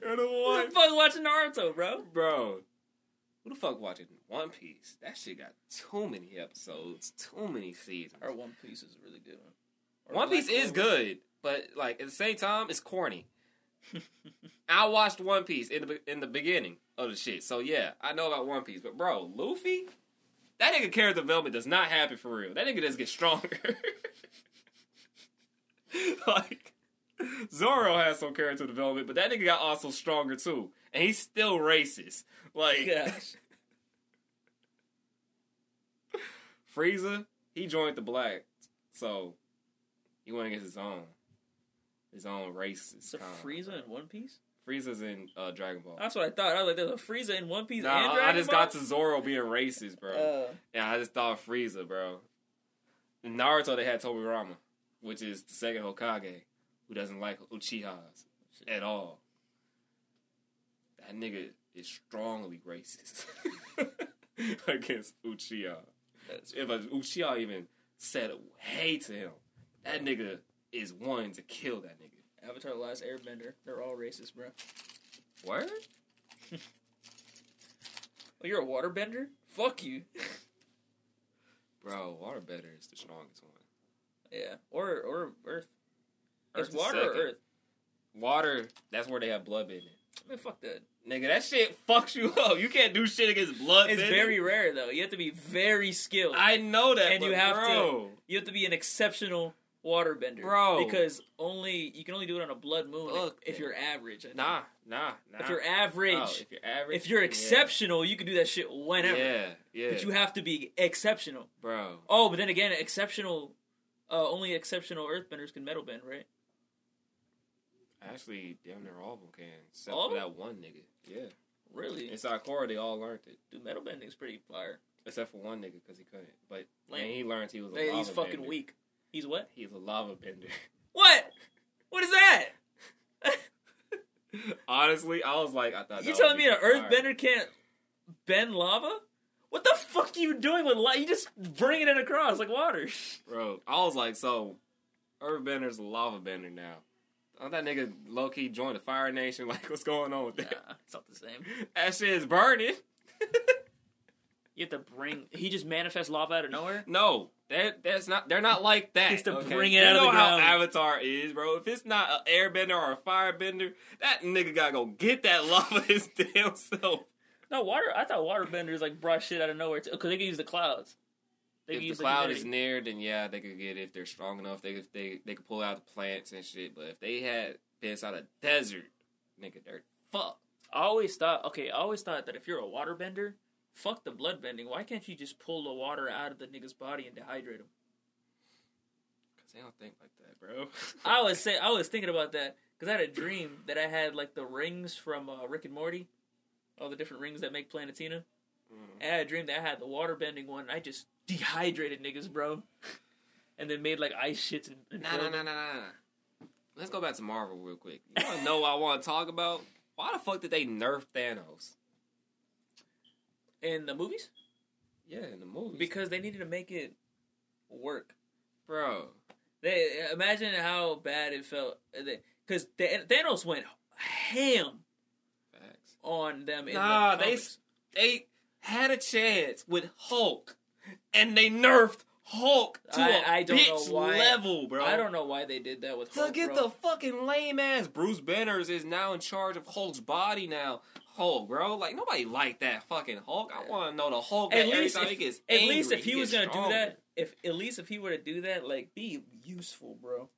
You're the one. Who the fuck watching Naruto, bro? Bro, who the fuck watching One Piece? That shit got too many episodes, too many seasons. Our One Piece is a really good one. Or One Black Piece is good, but like at the same time, it's corny. I watched One Piece in the in the beginning of the shit, so yeah, I know about One Piece. But bro, Luffy, that nigga character development does not happen for real. That nigga just gets stronger. like Zoro has some character development, but that nigga got also stronger too, and he's still racist. Like Gosh. Frieza, he joined the black, so he went against his own, his own racist. So. Frieza in One Piece? Frieza's in uh, Dragon Ball. That's what I thought. I was like, "There's a Frieza in One Piece Nah, and I just Ball?" got to Zoro being racist, bro. Uh, yeah, I just thought Frieza, bro. In Naruto, they had Tobirama, which is the second Hokage, who doesn't like Uchihas at all. That nigga is strongly racist against Uchiha. if a Uchiha even said hey to him, that nigga is one to kill that nigga. Avatar: The Last Airbender. They're all racist, bro. What? Oh, you're a waterbender? Fuck you. Bro, waterbender is the strongest one. yeah. Or or Earth. It's water or. Earth? Water, that's where they have blood bending. Man, fuck that. Nigga, that shit fucks you up. You can't do shit against blood It's bending. very rare though. You have to be very skilled. I know that, And you have to- you have to be an exceptional waterbender, Bro. Because only you can only do it on a blood moon Look, if, if you're average. Nah, nah, nah. If you're average, Oh, if you're average, if you're yeah. exceptional, you can do that shit whenever. yeah, yeah, But you have to be exceptional. bro. Oh, but then again, exceptional. Uh, only exceptional earthbenders can metal bend, right? Actually, damn near all of them can, except All for that one nigga. Yeah, Really? inside core, they all learned it, Dude, metal bending is pretty fire. except for one nigga because he couldn't. But Lame. man, he learned he was a lava he's fucking bender. weak. He's what? He's a lava bender. What? What is that? Honestly, I was like, I thought. you that telling me an fire. earthbender can't bend lava? What the fuck are you doing with lava? You just bringing it across like water. bro? I was like, so Earthbender's a lava bender now. Oh, that nigga low key joined the Fire Nation. Like, what's going on with Nah, that? it's not the same. That shit is burning. You have to bring. He just manifests lava out of nowhere. no, that that's not. They're not like that. Just to okay? bring it you out of know the how. Avatar is, bro. If it's not an airbender or a firebender, that nigga gotta go get that lava his damn self. No water. I thought waterbenders like brought shit out of nowhere because they can use the clouds. They if can the use the cloud is near, then yeah, they could get it if they're strong enough. They if they they could pull out the plants and shit. But if they had been inside of desert, nigga, they're fucked. I always thought, okay, I always thought that if you're a waterbender, fuck the blood bending. Why can't you just pull the water out of the nigga's body and dehydrate him? Cause they don't think like that, bro. I was say I was thinking about that because I had a dream that I had like the rings from uh, Rick and Morty, all the different rings that make Planetina. Mm. And I had a dream that I had the water bending one. I just dehydrated niggas, bro, and then made like ice shits and, and Nah, nah, nah, nah, nah. nah. Let's go back to Marvel real quick. You wanna know what I want to talk about? Why the fuck did they nerf Thanos? In the movies Yeah, in the movies. because they needed to make it work. bro, They imagine how bad it felt because Thanos went ham facts. on them. In Nah, the they they had a chance with Hulk, and they nerfed Hulk to a I- I don't bitch know why. level, bro. I don't know why they did that with To Hulk, get bro. the fucking lame ass Bruce Banners is now in charge of Hulk's body now. Hulk, bro. Like nobody liked that fucking Hulk. I want to know the Hulk. at that least if, he gets at angry, least if he, was gonna do that, if at least if he were to do that, like be useful, bro.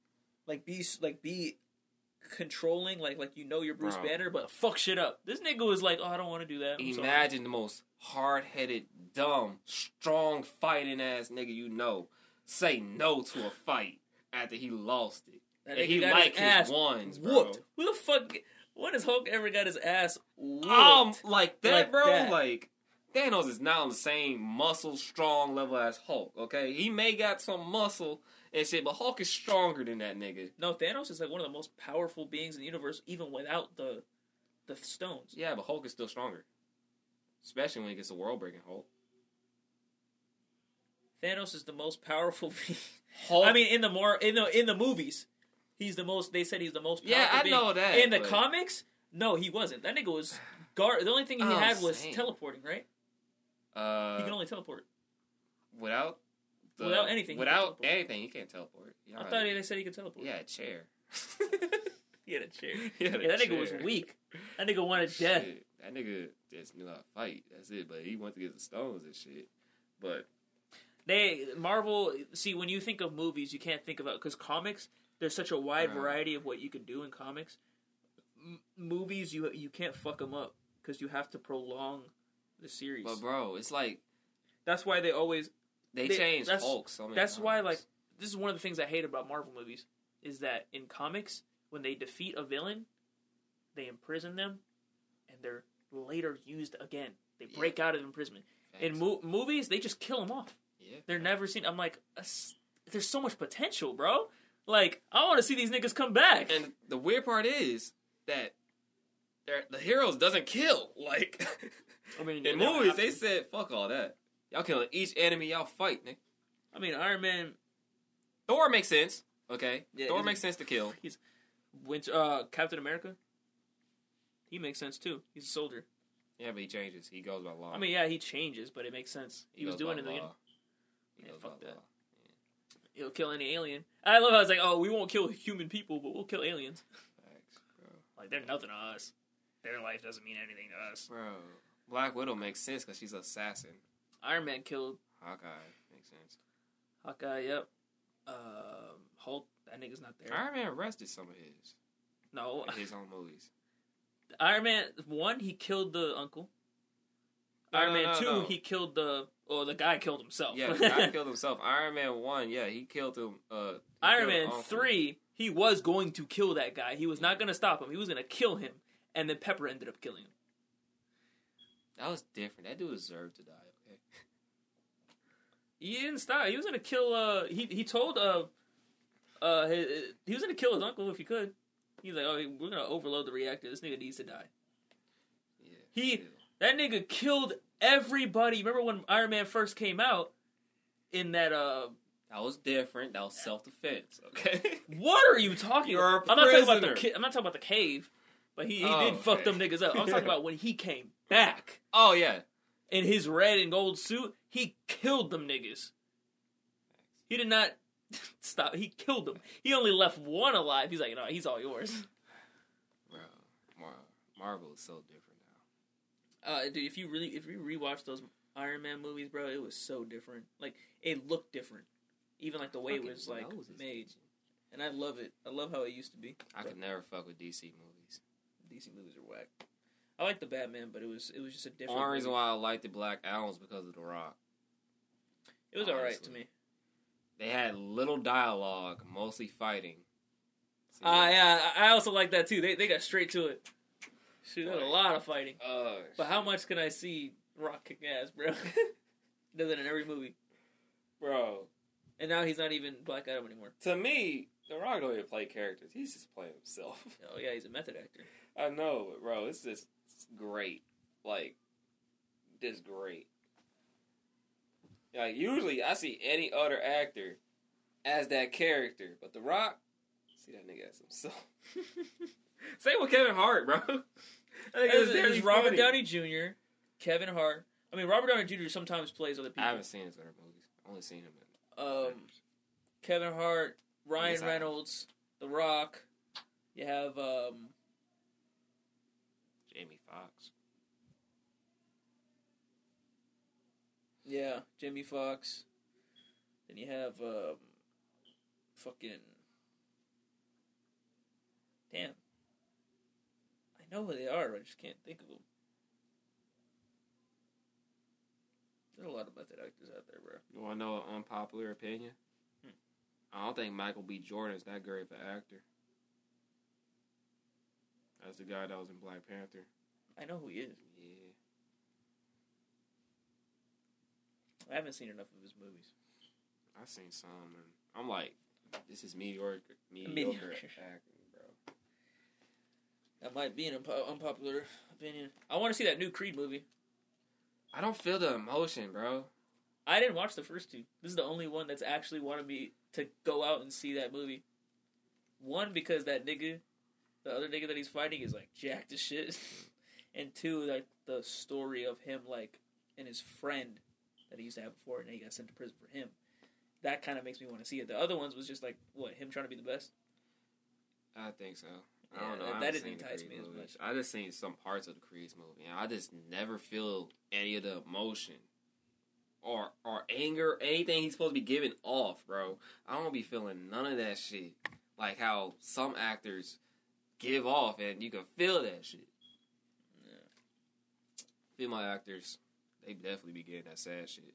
Like be like be controlling, like like you know you're Bruce Bro. Banner, but fuck shit up. This nigga was like, oh, I don't want to do that. I'm sorry. Imagine the most hard headed, dumb, strong fighting ass nigga you know say no to a fight after he lost it. That And he like his his ones, bro. whooped. Who the fuck? When has Hulk ever got his ass whooped? Um, like that, Like bro. that. Like Thanos is not on the same muscle strong level as Hulk. Okay, he may got some muscle and shit, but Hulk is stronger than that nigga. no, Thanos is like one of the most powerful beings in the universe, even without the the stones. Yeah, but Hulk is still stronger, especially when he gets a world breaking Hulk. Thanos is the most powerful being. Hulk. I mean, in the more in the in the movies, he's the most. They said he's the most. Yeah, I know that, In the but- comics, no, he wasn't. That nigga was guard. The only thing he Oh, had was same. teleporting. Right? uh, he can only teleport. without the, Without anything, Without teleport. anything, he can't teleport. You I know, thought they said he could teleport. Yeah, a chair. he had a chair. He had a yeah, that nigga was weak. That nigga wanted death. That nigga just knew how to fight. That's it. But he went to get the stones and shit. But They Marvel. See, when you think of movies, you can't think about because comics. There's such a wide Uh-huh. variety of what you can do in comics. M- movies, you you can't fuck them up because you have to prolong the series. but bro, it's like That's why they always. they, They- changed that's- Hulk so That's why, like, this is one of the things I hate about Marvel movies is that in comics, when they defeat a villain, they imprison them, and they're later used again. They Yeah. break out of imprisonment. In mo- movies, they just kill them off. yeah. They're never seen. I'm like, there's so much potential, bro. Like, I want to see these niggas come back. And the weird part is that the heroes doesn't kill. Like I mean, in movies, they said fuck all that. Y'all killing each enemy y'all fight, nigga. I mean, Iron Man, Thor makes sense. Okay, Yeah, Thor makes sense to kill. Winter, uh, Captain America. He makes sense too. He's a soldier. Yeah, but he changes. He goes by law. I mean, yeah, he changes, but it makes sense. He, was doing it. He Yeah, fuck that. law. He'll kill any alien. I love how it's like, oh, we won't kill human people, but we'll kill aliens. Bro. Like they're nothing to us. Their life doesn't mean anything to us. Bro, Black Widow makes sense because she's an assassin. Iron Man killed Hawkeye makes sense. Hawkeye. Yep. Um, Hulk. That nigga's not there. Iron Man arrested some of his No, in his own movies. Iron Man one. He killed the uncle. No, Iron no, Man no, two. He killed the. Or the guy killed himself. Yeah, the guy killed himself. Iron Man one, yeah, he killed him. Uh, he Iron killed Man three. He was going to kill that guy. He was not going to stop him. He was going to kill him, and then Pepper ended up killing him. That was different. That dude deserved to die. Okay. He didn't stop. He was gonna kill. Uh, he he told uh, uh, he, he was gonna kill his uncle if he could. He's like, oh, we're gonna overload the reactor. This nigga needs to die. Yeah. He-. That nigga killed everybody. Remember when Iron Man first came out? In that uh, That was different. That was self defense. Okay. what are you talking? You're a about? I'm not talking about the. prisoner. Ki- I'm not talking about the cave, but he, he Oh, did fuck them niggas up. I'm talking about when he came back oh yeah. in his red and gold suit. He killed them niggas. He did not stop. He killed them. He only left one alive. He's like, no, he's all yours. Bro, Mar- Marvel is so different Uh, dude, if you really if you rewatch those Iron Man movies, bro, it was so different. Like it looked different, even like the way it was like nose is made. itching. And I love it. I love how it used to be. I But could never fuck with DC movies. DC movies are whack. I like the Batman, but it was it was just a different. Only reason movie. why I liked the Black Adam was because of The Rock. it was alright to me. They had little dialogue, mostly fighting. So, Ah, yeah, I I also like that too. They they got straight to it. Shoot, there was a lot of fighting. uh, But how much can I see Rock kicking ass, bro? Does it in every movie. bro? And now he's not even Black Adam anymore. To me, The Rock don't even play characters. He's just playing himself. Oh yeah, he's a method actor. I know, but bro. It's just it's great. Like, just great. Like usually, I see any other actor as that character, but The Rock, see that nigga as himself. Same with Kevin Hart, bro. I think There's, it's there's really Robert funny. Downey Jr., Kevin Hart. I mean, Robert Downey Jr. sometimes plays other people. I haven't seen his other movies. I've only seen him in. Um, Kevin Hart, Ryan Yes, I- Reynolds, The Rock. You have um, Jamie Foxx. yeah, Jamie Foxx. Then you have um, fucking. Damn. I know who they are. I just can't think of them. There's a lot of method actors out there, bro. You want to know an unpopular opinion? Hmm. I don't think Michael B. Jordan is that great of an actor. That's the guy that was in Black Panther. I know who he is. Yeah. I haven't seen enough of his movies. I've seen some, and I'm like, this is mediocre, mediocre Mediocre. acting. That might be an unpo- unpopular opinion. I want to see that new Creed movie. I don't feel the emotion, bro. I didn't watch the first two. This is the only one that's actually wanted me to go out and see that movie. One because that nigga, the other nigga that he's fighting is like jacked as shit, and two like the story of him like and his friend that he used to have before, and he got sent to prison for him. That kind of makes me want to see it. The other ones was just like what him trying to be the best. I think so. I don't know. that- I that didn't entice Creed me as much. I just seen some parts of the Creed's movie, and I just never feel any of the emotion or or anger, anything he's supposed to be giving off, bro. I don't be feeling none of that shit. Like how some actors give off, and you can feel that shit. Yeah. Female actors, they definitely be getting that sad shit.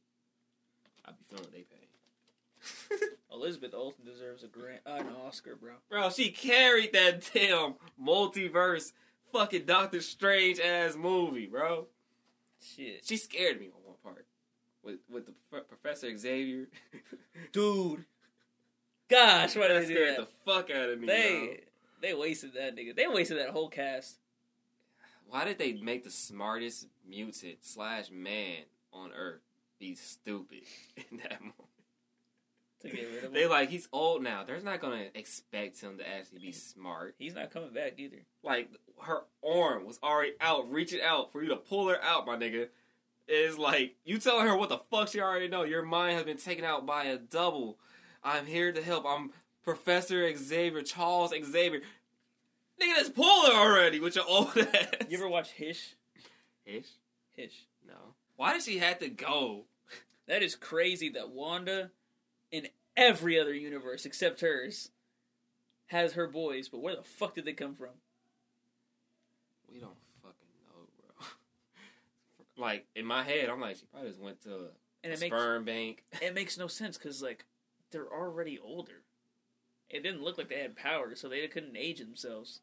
I be feeling they pain. Elizabeth Olsen deserves a grant, uh, an Oscar, bro. Bro, she carried that damn multiverse fucking Doctor Strange ass movie, bro. Shit, She scared me on one part with with the Pro- Professor Xavier. dude. Gosh, why did they do scared that? the fuck out of me. They they wasted that nigga. They wasted that whole cast. Why did they make the smartest mutant slash man on Earth be stupid in that moment? to get rid of him. They like he's old now. They're not gonna expect him to actually be smart. He's not coming back either. Like her arm was already out, reaching out for you to pull her out, my nigga. Is like you telling her what the fuck she already know. Your mind has been taken out by a double. I'm here to help. I'm Professor Xavier, Charles Xavier. Nigga, pull her already with your old ass. You ever watch Hish? Hish? Hish. No. Why did she have to go? That is crazy that Wanda, in every other universe except hers, has her boys. But where the fuck did they come from? We don't fucking know, bro. like in my head, I'm like, she probably just went to a, And it makes sperm bank. it makes no sense because like they're already older. It didn't look like they had power, so they couldn't age themselves.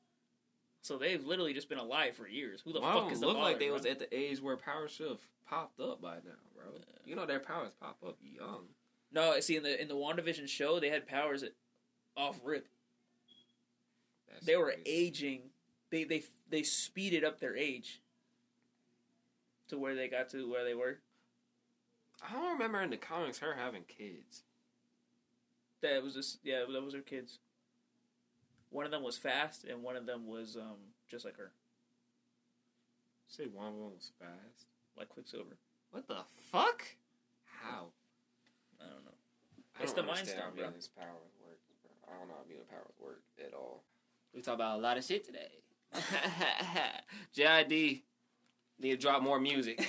So they've literally just been alive for years. Who the Why fuck is it the look like they bro? was at the age where power should have popped up by now, bro. You know their powers pop up young. No, see in the in the WandaVision show they had powers at, off rip. That's They were crazy. aging. They they they speeded up their age to where they got to where they were. I don't remember in the comics her having kids. That was just yeah, that was her kids. One of them was fast, and one of them was um just like her, Say one of them was fast. like Quicksilver. What the fuck? How? I don't know. I It's don't the Mind how bro. mutants' powers work. Bro. I don't know how mutant powers work at all. We talk about a lot of shit today. JID Need to drop more music.